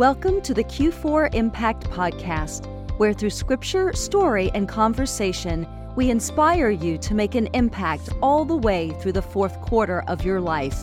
Welcome to the Q4 Impact Podcast, where through scripture, story, and conversation, we inspire you to make an impact all the way through the fourth quarter of your life.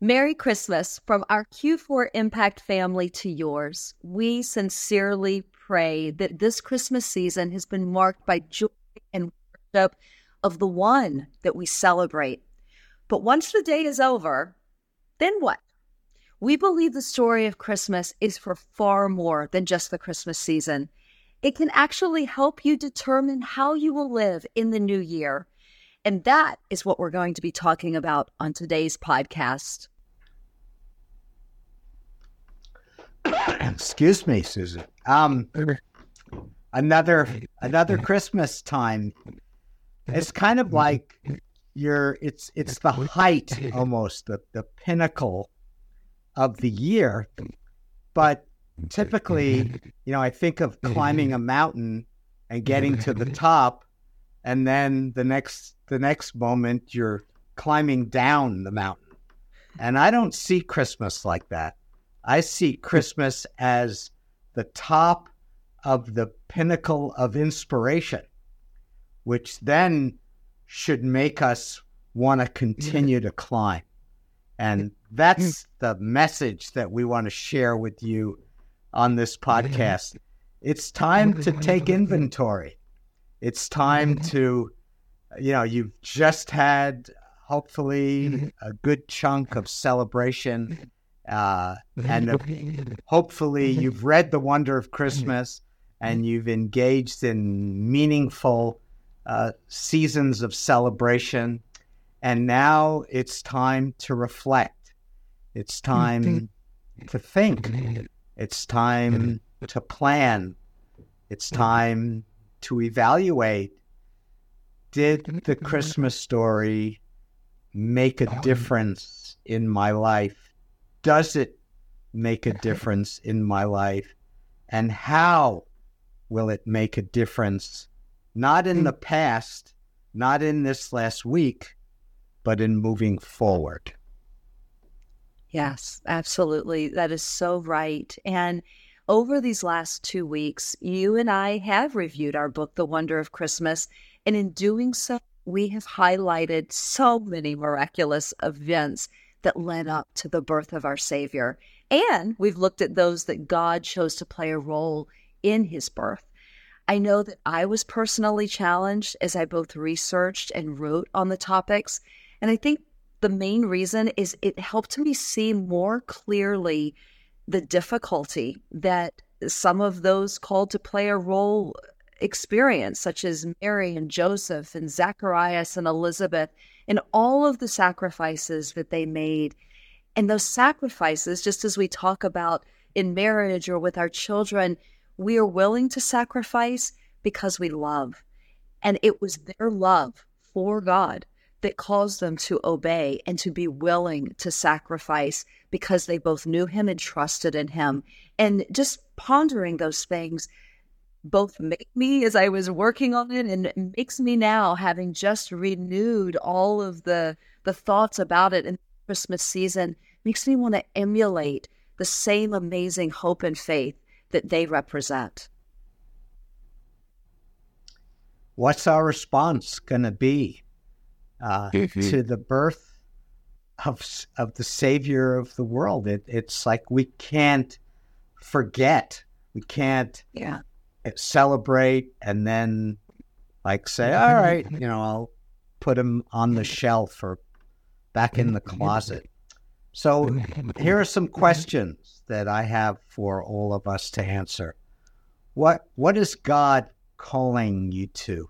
Merry Christmas from our Q4 Impact family to yours. We sincerely pray that this Christmas season has been marked by joy and worship of the one that we celebrate. But once the day is over, then what? We believe the story of Christmas is for far more than just the Christmas season. It can actually help you determine how you will live in the new year. And that is what we're going to be talking about on today's podcast. Excuse me, Susan. Um, another another Christmas time. It's kind of like you're. It's it's the height almost the the pinnacle of the year. But typically, you know, I think of climbing a mountain and getting to the top, and then the next the next moment you're climbing down the mountain. And I don't see Christmas like that. I see Christmas as the top of the pinnacle of inspiration, which then should make us want to continue to climb. And that's the message that we want to share with you on this podcast. It's time to take inventory. It's time to, you know, you've just had hopefully a good chunk of celebration. Uh, and hopefully you've read The Wonder of Christmas and you've engaged in meaningful uh, seasons of celebration. And now it's time to reflect. It's time mm-hmm. to think. Mm-hmm. It's time mm-hmm. to plan. It's time to evaluate. Did the Christmas story make a oh, difference in my life? Does it make a difference in my life? And how will it make a difference? Not in mm. the past, not in this last week, but in moving forward. Yes, absolutely. That is so right. And over these last two weeks, you and I have reviewed our book, The Wonder of Christmas. And in doing so, we have highlighted so many miraculous events that led up to the birth of our Savior. And we've looked at those that God chose to play a role in his birth. I know that I was personally challenged as I both researched and wrote on the topics. And I think the main reason is it helped me see more clearly the difficulty that some of those called to play a role experience, such as Mary and Joseph and Zacharias and Elizabeth, and all of the sacrifices that they made. And those sacrifices, just as we talk about in marriage or with our children, we are willing to sacrifice because we love. And it was their love for God that caused them to obey and to be willing to sacrifice because they both knew him and trusted in him. And just pondering those things both make me as I was working on it and makes me now having just renewed all of the the thoughts about it in Christmas season makes me want to emulate the same amazing hope and faith that they represent. What's our response going to be uh, mm-hmm. to the birth of of the Savior of the world. It, it's like we can't forget. We can't yeah. Eh, celebrate and then like say, all mm-hmm. right, you know, I'll put him on the shelf or back in the mm-hmm. closet. So mm-hmm. here are some questions that I have for all of us to answer. What what is God calling you to?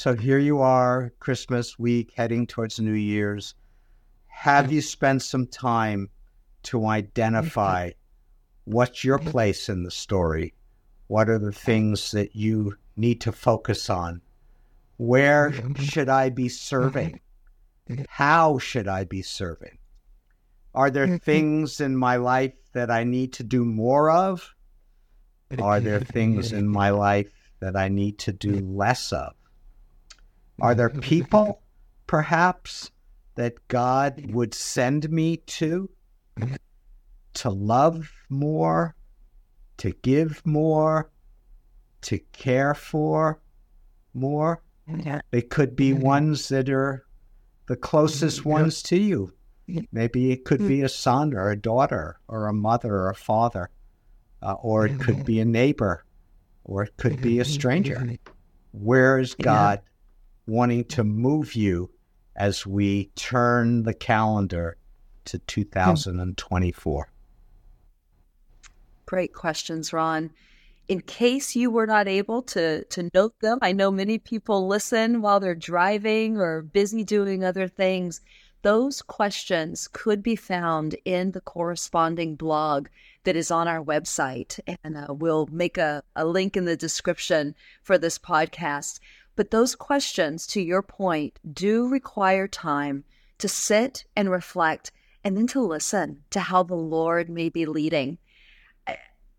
So here you are, Christmas week, heading towards New Year's. Have you spent some time to identify what's your mm-hmm. place in the story? What are the things that you need to focus on? Where mm-hmm. should I be serving? Mm-hmm. How should I be serving? Are there things in my life that I need to do more of? Are there things in my life that I need to do less of? Are there people, perhaps, that God would send me to? to love more, to give more, to care for more. They could be mm-hmm. ones that are the closest mm-hmm. ones to you. Maybe it could be a mm. son or a daughter or a mother or a father, uh, or it could mm-hmm. be a neighbor, or it could be a mm-hmm. stranger. Where is God wanting to move you as we turn the calendar to 2024? Great questions, Ron. In case you were not able to, to note them, I know many people listen while they're driving or busy doing other things. Those questions could be found in the corresponding blog that is on our website. And uh, we'll make a, a link in the description for this podcast. But those questions, to your point, do require time to sit and reflect and then to listen to how the Lord may be leading.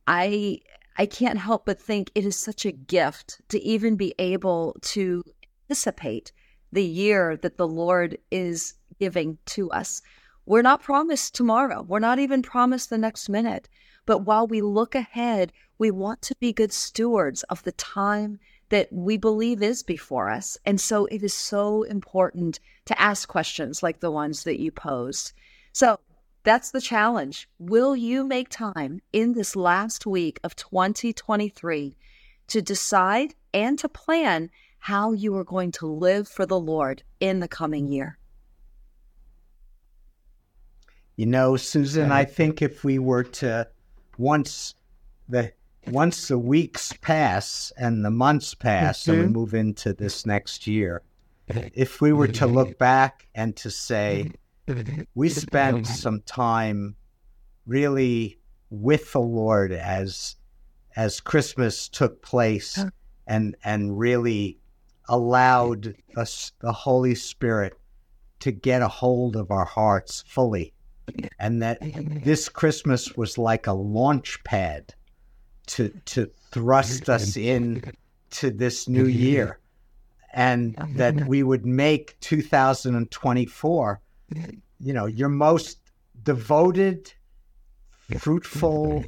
I I can't help but think it is such a gift to even be able to anticipate the year that the Lord is giving to us. We're not promised tomorrow. We're not even promised the next minute. But while we look ahead, we want to be good stewards of the time that we believe is before us. And so it is so important to ask questions like the ones that you posed. So that's the challenge. Will you make time in this last week of 2023 to decide and to plan how you are going to live for the Lord in the coming year? You know, Susan, I think if we were to once the once the weeks pass and the months pass mm-hmm. and we mm-hmm. move into this next year, if we were to look back and to say, we spent some time really with the Lord as as Christmas took place and and really allowed us the Holy Spirit to get a hold of our hearts fully. And that this Christmas was like a launch pad to to thrust us in to this new year. And that we would make 2024 you know, your most devoted, fruitful,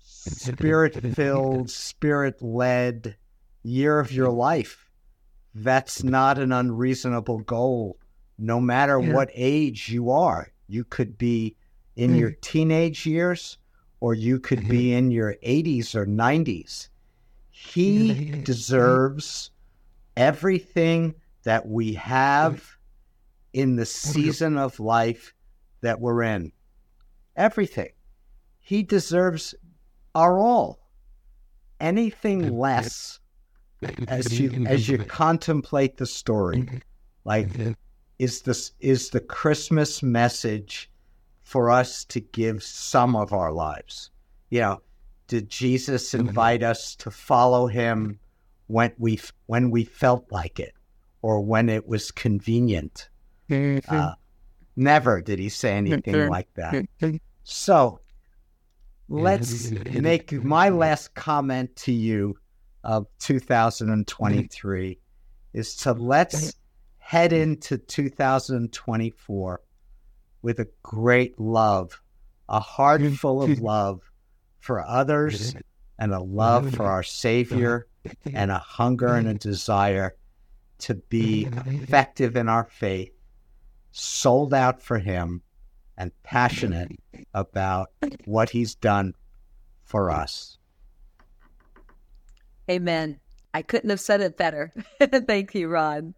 spirit filled, spirit led year of your life. That's not an unreasonable goal, no matter yeah. what age you are. You could be in mm. your teenage years or you could be in your 80s or 90s. He deserves everything that we have in the season of life that we're in. Everything. He deserves our all. Anything less as you as you contemplate the story, like is this is the Christmas message for us to give some of our lives. You know, did Jesus invite us to follow him when we when we felt like it or when it was convenient? Mm-hmm. Uh, never did he say anything mm-hmm. like that. Mm-hmm. So let's make my last comment to you of 2023 is to let's head into 2024 with a great love, a heart full of love for others and a love for our Savior and a hunger and a desire to be effective in our faith sold out for him and passionate about what he's done for us. Amen. I couldn't have said it better. Thank you, Ron.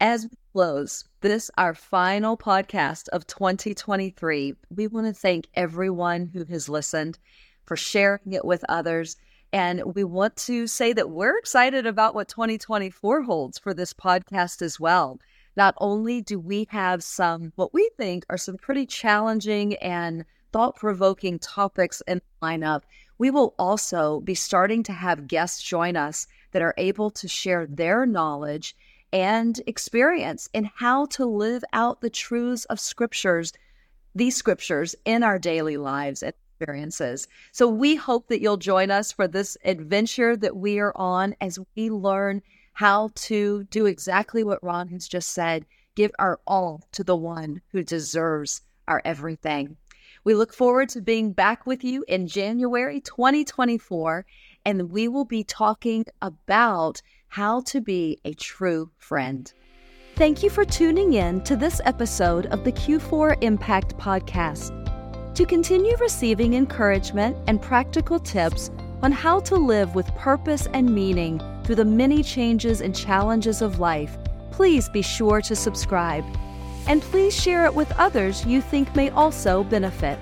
As we close this, our final podcast of 2023, we want to thank everyone who has listened for sharing it with others. And we want to say that we're excited about what 2024 holds for this podcast as well not only do we have some, what we think are some pretty challenging and thought provoking topics in the lineup, we will also be starting to have guests join us that are able to share their knowledge and experience in how to live out the truths of scriptures, these scriptures in our daily lives and experiences. So we hope that you'll join us for this adventure that we are on as we learn how to do exactly what Ron has just said give our all to the one who deserves our everything. We look forward to being back with you in January 2024, and we will be talking about how to be a true friend. Thank you for tuning in to this episode of the Q4 Impact Podcast. To continue receiving encouragement and practical tips on how to live with purpose and meaning through the many changes and challenges of life, please be sure to subscribe. And please share it with others you think may also benefit.